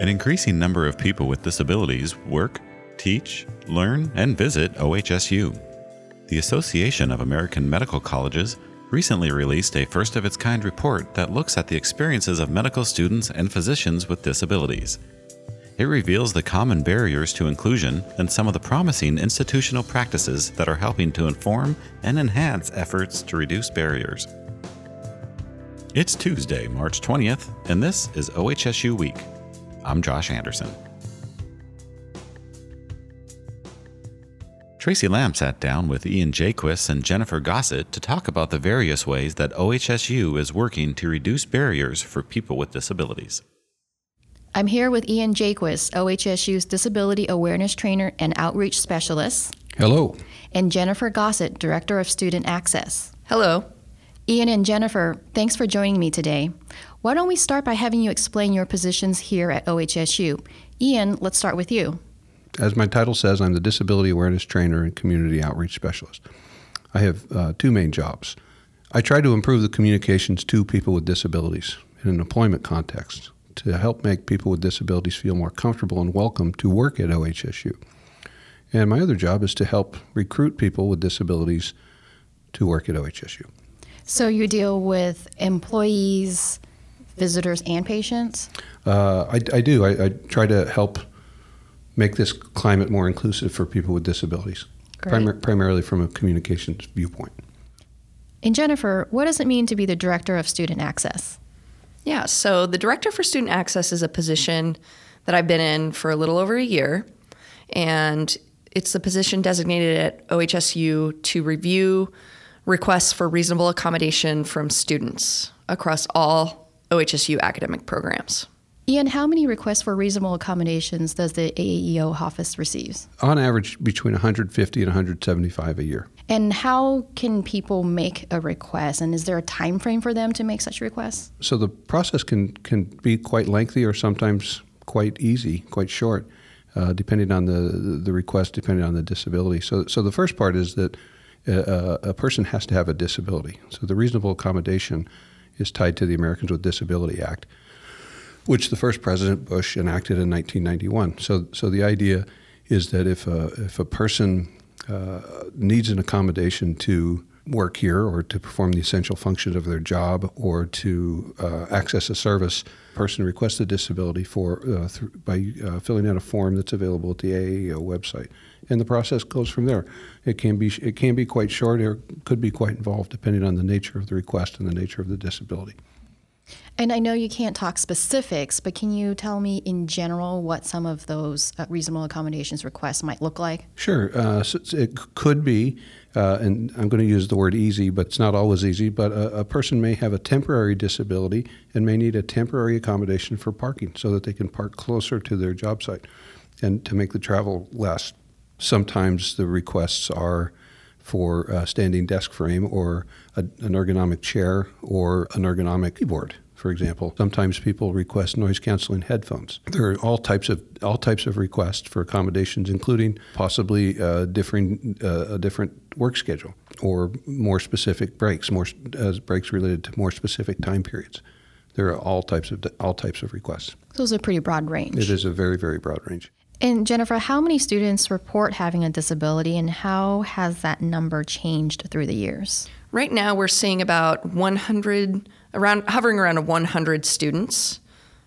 An increasing number of people with disabilities work, teach, learn, and visit OHSU. The Association of American Medical Colleges recently released a first of its kind report that looks at the experiences of medical students and physicians with disabilities. It reveals the common barriers to inclusion and some of the promising institutional practices that are helping to inform and enhance efforts to reduce barriers. It's Tuesday, March 20th, and this is OHSU Week. I'm Josh Anderson. Tracy Lamb sat down with Ian Jaquist and Jennifer Gossett to talk about the various ways that OHSU is working to reduce barriers for people with disabilities. I'm here with Ian Jaquist, OHSU's Disability Awareness Trainer and Outreach Specialist. Hello. And Jennifer Gossett, Director of Student Access. Hello. Ian and Jennifer, thanks for joining me today. Why don't we start by having you explain your positions here at OHSU? Ian, let's start with you. As my title says, I'm the Disability Awareness Trainer and Community Outreach Specialist. I have uh, two main jobs. I try to improve the communications to people with disabilities in an employment context to help make people with disabilities feel more comfortable and welcome to work at OHSU. And my other job is to help recruit people with disabilities to work at OHSU. So you deal with employees, visitors, and patients? Uh, I, I, do. I, I try to help make this climate more inclusive for people with disabilities, prim- primarily from a communications viewpoint. And Jennifer, what does it mean to be the Director of Student Access? Yeah, so the Director for Student Access is a position that I've been in for a little over a year, and it's the position designated at OHSU to review requests for reasonable accommodation from students across all OHSU academic programs. Ian, how many requests for reasonable accommodations does the AAEO office receive? On average, between 150 and 175 a year. And how can people make a request? And is there a time frame for them to make such requests? So the process can can be quite lengthy or sometimes quite easy, quite short, uh, depending on the the request, depending on the disability. So so the first part is that a, a person has to have a disability. So the reasonable accommodation is tied to the Americans with Disability Act which the first President Bush enacted in 1991. So, so the idea is that if a, if a person uh, needs an accommodation to work here or to perform the essential functions of their job or to uh, access a service, a person requests a disability for uh, th- by uh, filling out a form that's available at the AAEO website, and the process goes from there. It can be it can be quite short or could be quite involved depending on the nature of the request and the nature of the disability. And I know you can't talk specifics, but can you tell me in general what some of those uh, reasonable accommodations requests might look like? Sure. Uh, so it could be, uh, and I'm going to use the word easy, but it's not always easy, but a, a, person may have a temporary disability and may need a temporary accommodation for parking so that they can park closer to their job site and to make the travel less. Sometimes the requests are for a standing desk frame or a, an ergonomic chair or an ergonomic keyboard for example. Sometimes people request noise canceling headphones. There are all types of all types of requests for accommodations, including possibly uh, differing uh, a different work schedule or more specific breaks, more uh, breaks related to more specific time periods. There are all types of all types of requests. So it's a pretty broad range. It is a very very broad range. And Jennifer, how many students report having a disability, and how has that number changed through the years? Right now, we're seeing about 100, around hovering around 100 students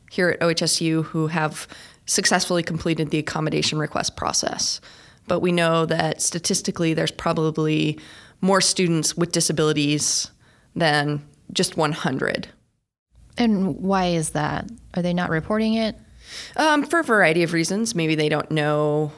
here at OHSU who have successfully completed the accommodation request process. But we know that statistically, there's probably more students with disabilities than just 100. And why is that? Are they not reporting it? Um, for a variety of reasons. Maybe they don't know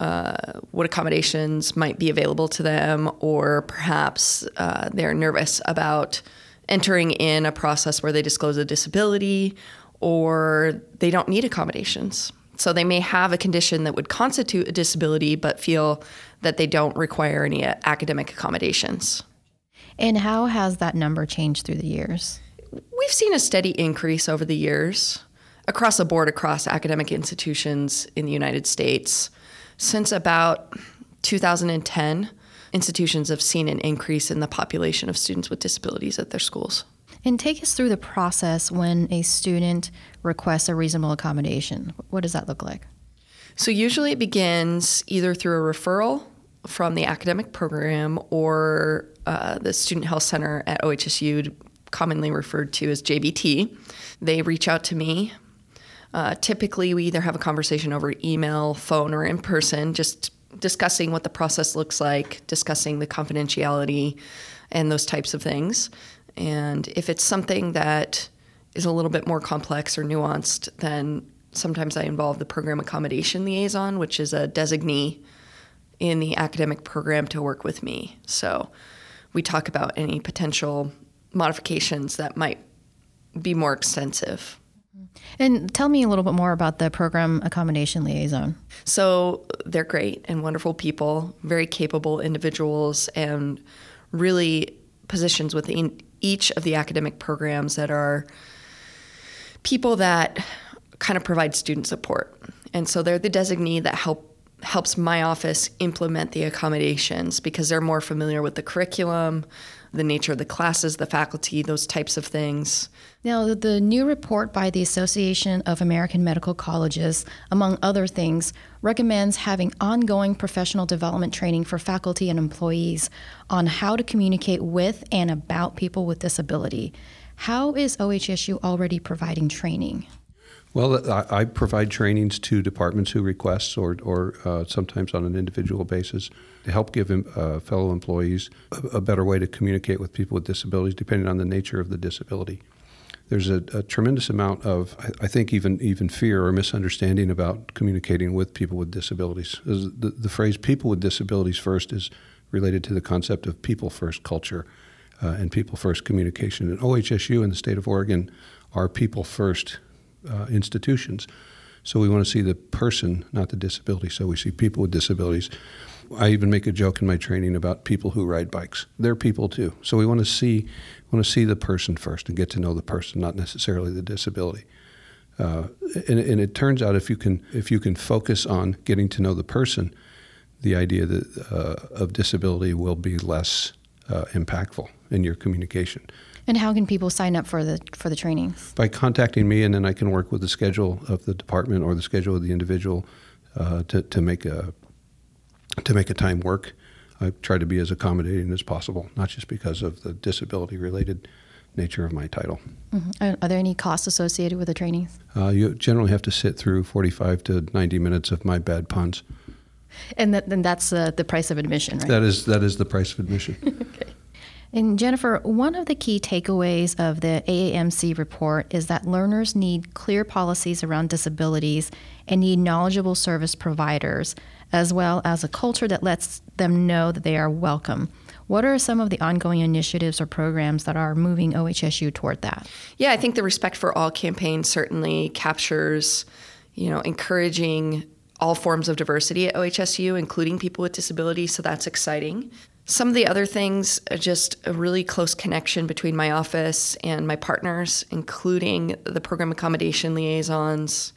uh, what accommodations might be available to them, or perhaps uh, they're nervous about entering in a process where they disclose a disability, or they don't need accommodations. So they may have a condition that would constitute a disability, but feel that they don't require any uh, academic accommodations. And how has that number changed through the years? We've seen a steady increase over the years across the board across academic institutions in the United States. Since about 2010, institutions have seen an increase in the population of students with disabilities at their schools. And take us through the process when a student requests a reasonable accommodation. What does that look like? So, usually it begins either through a referral from the academic program or uh, the Student Health Center at OHSU, commonly referred to as JBT. They reach out to me. Uh, typically, we either have a conversation over email, phone, or in person, just discussing what the process looks like, discussing the confidentiality, and those types of things. And if it's something that is a little bit more complex or nuanced, then sometimes I involve the program accommodation liaison, which is a designee in the academic program to work with me. So we talk about any potential modifications that might be more extensive. And tell me a little bit more about the program accommodation liaison. So they're great and wonderful people, very capable individuals, and really positions within each of the academic programs that are people that kind of provide student support. And so they're the designee that help helps my office implement the accommodations because they're more familiar with the curriculum, the nature of the classes, the faculty, those types of things. Now, the new report by the Association of American Medical Colleges, among other things, recommends having ongoing professional development training for faculty and employees on how to communicate with and about people with disability. How is OHSU already providing training? Well, I, I, provide trainings to departments who request, or, or uh, sometimes on an individual basis, to help give uh, fellow employees a, a, better way to communicate with people with disabilities, depending on the nature of the disability. There's a, a tremendous amount of, I, I, think, even even fear or misunderstanding about communicating with people with disabilities. The, the phrase "people with disabilities first is related to the concept of people first culture uh, and people first communication. And OHSU in the state of Oregon are people first uh, institutions. So we want to see the person, not the disability. So we see people with disabilities. I even make a joke in my training about people who ride bikes. They're people too. So we want to see want to see the person first and get to know the person, not necessarily the disability. Uh, and, and, it turns out if you can if you can focus on getting to know the person, the idea that, uh, of disability will be less uh, impactful in your communication. And how can people sign up for the for the training? By contacting me, and then I can work with the schedule of the department or the schedule of the individual uh, to to make a to make a time work. I try to be as accommodating as possible, not just because of the disability related nature of my title. Mm-hmm. Are there any costs associated with the training? Uh, you generally have to sit through 45 to 90 minutes of my bad puns. And that, then that's uh, the price of admission, right? That is that is the price of admission. okay. And Jennifer, one of the key takeaways of the AAMC report is that learners need clear policies around disabilities and need knowledgeable service providers, as well as a culture that lets them know that they are welcome. What are some of the ongoing initiatives or programs that are moving OHSU toward that? Yeah, I think the Respect for All campaign certainly captures, you know, encouraging all forms of diversity at OHSU, including people with disabilities. So that's exciting. Some of the other things are just a really close connection between my office and my partners, including the program accommodation liaisons,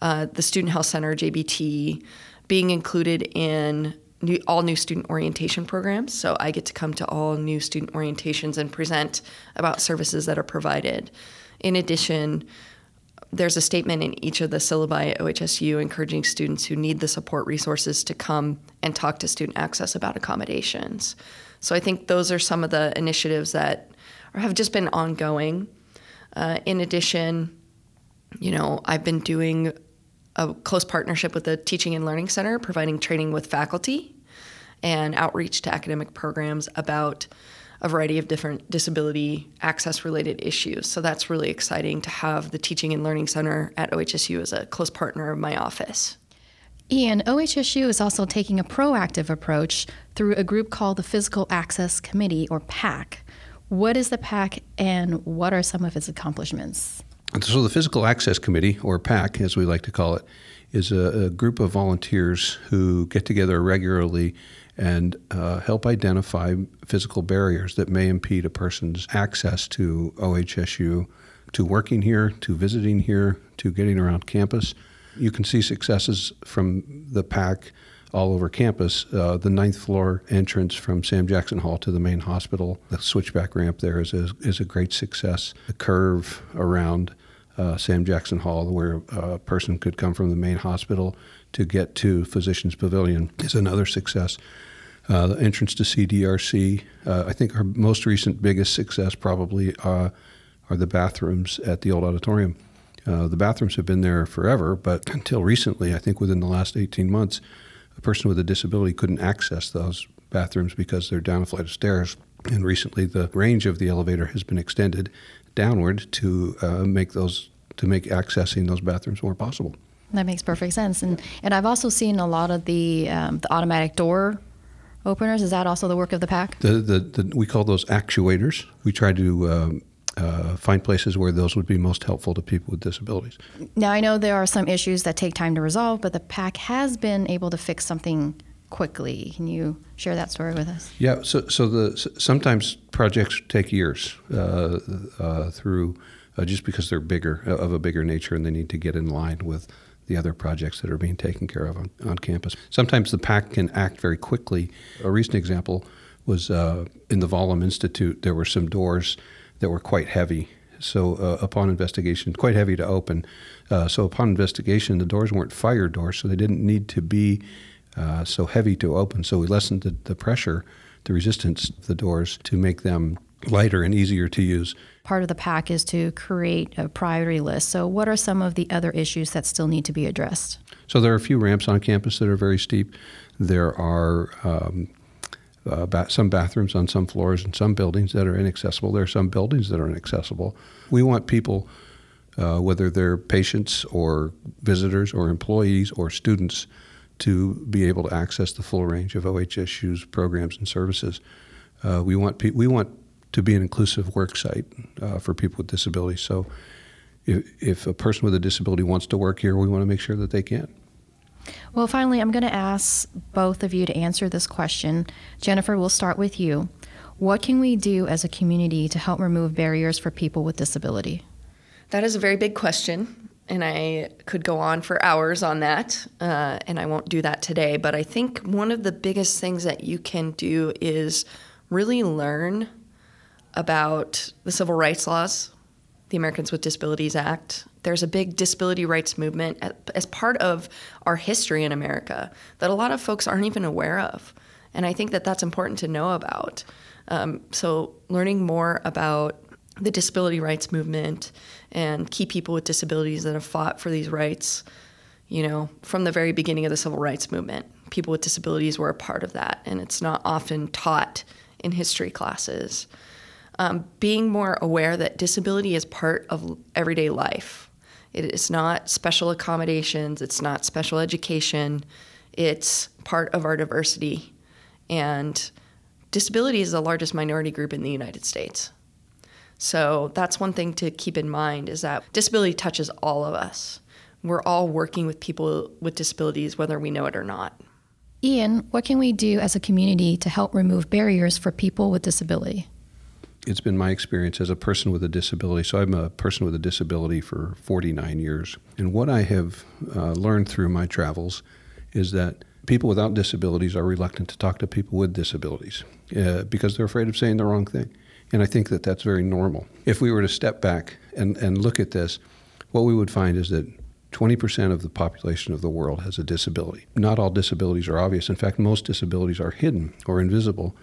uh, the Student Health Center, JBT, being included in new, all new student orientation programs. So I get to come to all new student orientations and present about services that are provided. In addition, there's a statement in each of the syllabi at OHSU encouraging students who need the support resources to come and talk to student access about accommodations. So I think those are some of the initiatives that have just been ongoing. Uh, in addition, you know, I've been doing a close partnership with the Teaching and Learning Center, providing training with faculty and outreach to academic programs about a variety of different disability access related issues. So that's really exciting to have the Teaching and Learning Center at OHSU as a close partner of my office. Ian, OHSU is also taking a proactive approach through a group called the Physical Access Committee, or PAC. What is the PAC and what are some of its accomplishments? So, the Physical Access Committee, or PAC as we like to call it, is a, a group of volunteers who get together regularly and uh, help identify physical barriers that may impede a person's access to OHSU, to working here, to visiting here, to getting around campus. You can see successes from the PAC all over campus. Uh, the ninth floor entrance from Sam Jackson Hall to the main hospital, the switchback ramp there is a, is a great success. The curve around uh, Sam Jackson Hall, where a person could come from the main hospital to get to Physicians Pavilion, is another success. Uh, the entrance to CDRC, uh, I think our most recent biggest success probably uh, are the bathrooms at the old auditorium. Uh, the bathrooms have been there forever, but until recently, I think within the last 18 months, a person with a disability couldn't access those bathrooms because they're down a flight of stairs. And recently, the range of the elevator has been extended downward to uh, make those to make accessing those bathrooms more possible. That makes perfect sense. And and I've also seen a lot of the um, the automatic door openers. Is that also the work of the PAC? The, the, the we call those actuators. We try to um, uh, find places where those would be most helpful to people with disabilities. Now, I know there are some issues that take time to resolve, but the PAC has been able to fix something quickly. Can you share that story with us? Yeah, so, so the sometimes projects take years uh, uh, through uh, just because they're bigger, uh, of a bigger nature, and they need to get in line with the other projects that are being taken care of on, on campus. Sometimes the PAC can act very quickly. A recent example was uh, in the Vollum Institute, there were some doors that were quite heavy. So uh, upon investigation, quite heavy to open. So upon investigation, the doors weren't fire doors, so they didn't need to be uh, so heavy to open. So we lessened the, the pressure, the resistance of the doors to make them lighter and easier to use. Part of the PAC is to create a priority list. So, what are some of the other issues that still need to be addressed? So, there are a few ramps on campus that are very steep. There are um, uh, ba- some bathrooms on some floors and some buildings that are inaccessible. There are some buildings that are inaccessible. We want people, uh, whether they're patients or visitors or employees or students, to be able to access the full range of OHSU's programs and services. Uh, we want pe- we want to be an inclusive work site uh, for people with disabilities. So, if, if a person with a disability wants to work here, we want to make sure that they can. Well, finally, I'm going to ask both of you to answer this question. Jennifer, we'll start with you. What can we do as a community to help remove barriers for people with disability? That is a very big question, and I could go on for hours on that, uh, and I won't do that today. But I think one of the biggest things that you can do is really learn about the civil rights laws, the Americans with Disabilities Act, there's a big disability rights movement as part of our history in America that a lot of folks aren't even aware of. And I think that that's important to know about. Um, so, learning more about the disability rights movement and key people with disabilities that have fought for these rights, you know, from the very beginning of the civil rights movement. People with disabilities were a part of that, and it's not often taught in history classes. Um, being more aware that disability is part of everyday life it is not special accommodations, it's not special education, it's part of our diversity. And disability is the largest minority group in the United States. So that's one thing to keep in mind is that disability touches all of us. We're all working with people with disabilities, whether we know it or not. Ian, what can we do as a community to help remove barriers for people with disability? it's been my experience as a person with a disability. So I'm a person with a disability for 49 years. And what I have uh, learned through my travels is that people without disabilities are reluctant to talk to people with disabilities uh, because they're afraid of saying the wrong thing. And I think that that's very normal. If we were to step back and, and look at this, what we would find is that 20% of the population of the world has a disability. Not all disabilities are obvious. In fact, most disabilities are hidden or invisible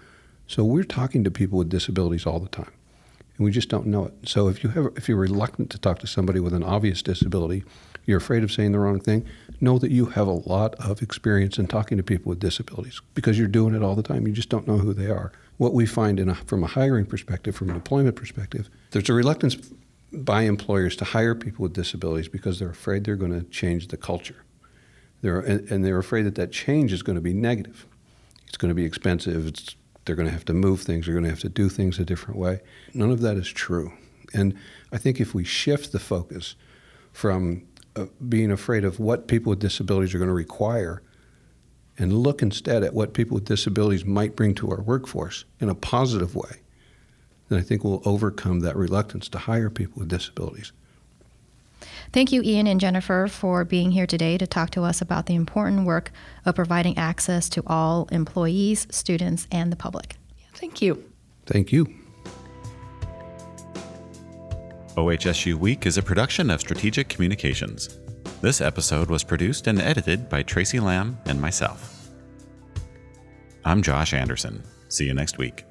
so we're talking to people with disabilities all the time, and we just don't know it. So if you have, if you're reluctant to talk to somebody with an obvious disability, you're afraid of saying the wrong thing, know that you have a lot of experience in talking to people with disabilities because you're doing it all the time. You just don't know who they are. What we find a, from a hiring perspective, from an employment perspective, there's a reluctance by employers to hire people with disabilities because they're afraid they're going to change the culture. They're, and, and they're afraid that that change is going to be negative. It's going to be expensive. It's they're going to have to move things, they're going to have to do things a different way. None of that is true. And I think if we shift the focus from uh, being afraid of what people with disabilities are going to require and look instead at what people with disabilities might bring to our workforce in a positive way, then I think we'll overcome that reluctance to hire people with disabilities. Thank you, Ian and Jennifer, for being here today to talk to us about the important work of providing access to all employees, students, and the public. Thank you. Thank you. OHSU Week is a production of Strategic Communications. This episode was produced and edited by Tracy Lamb and myself. I'm Josh Anderson. See you next week.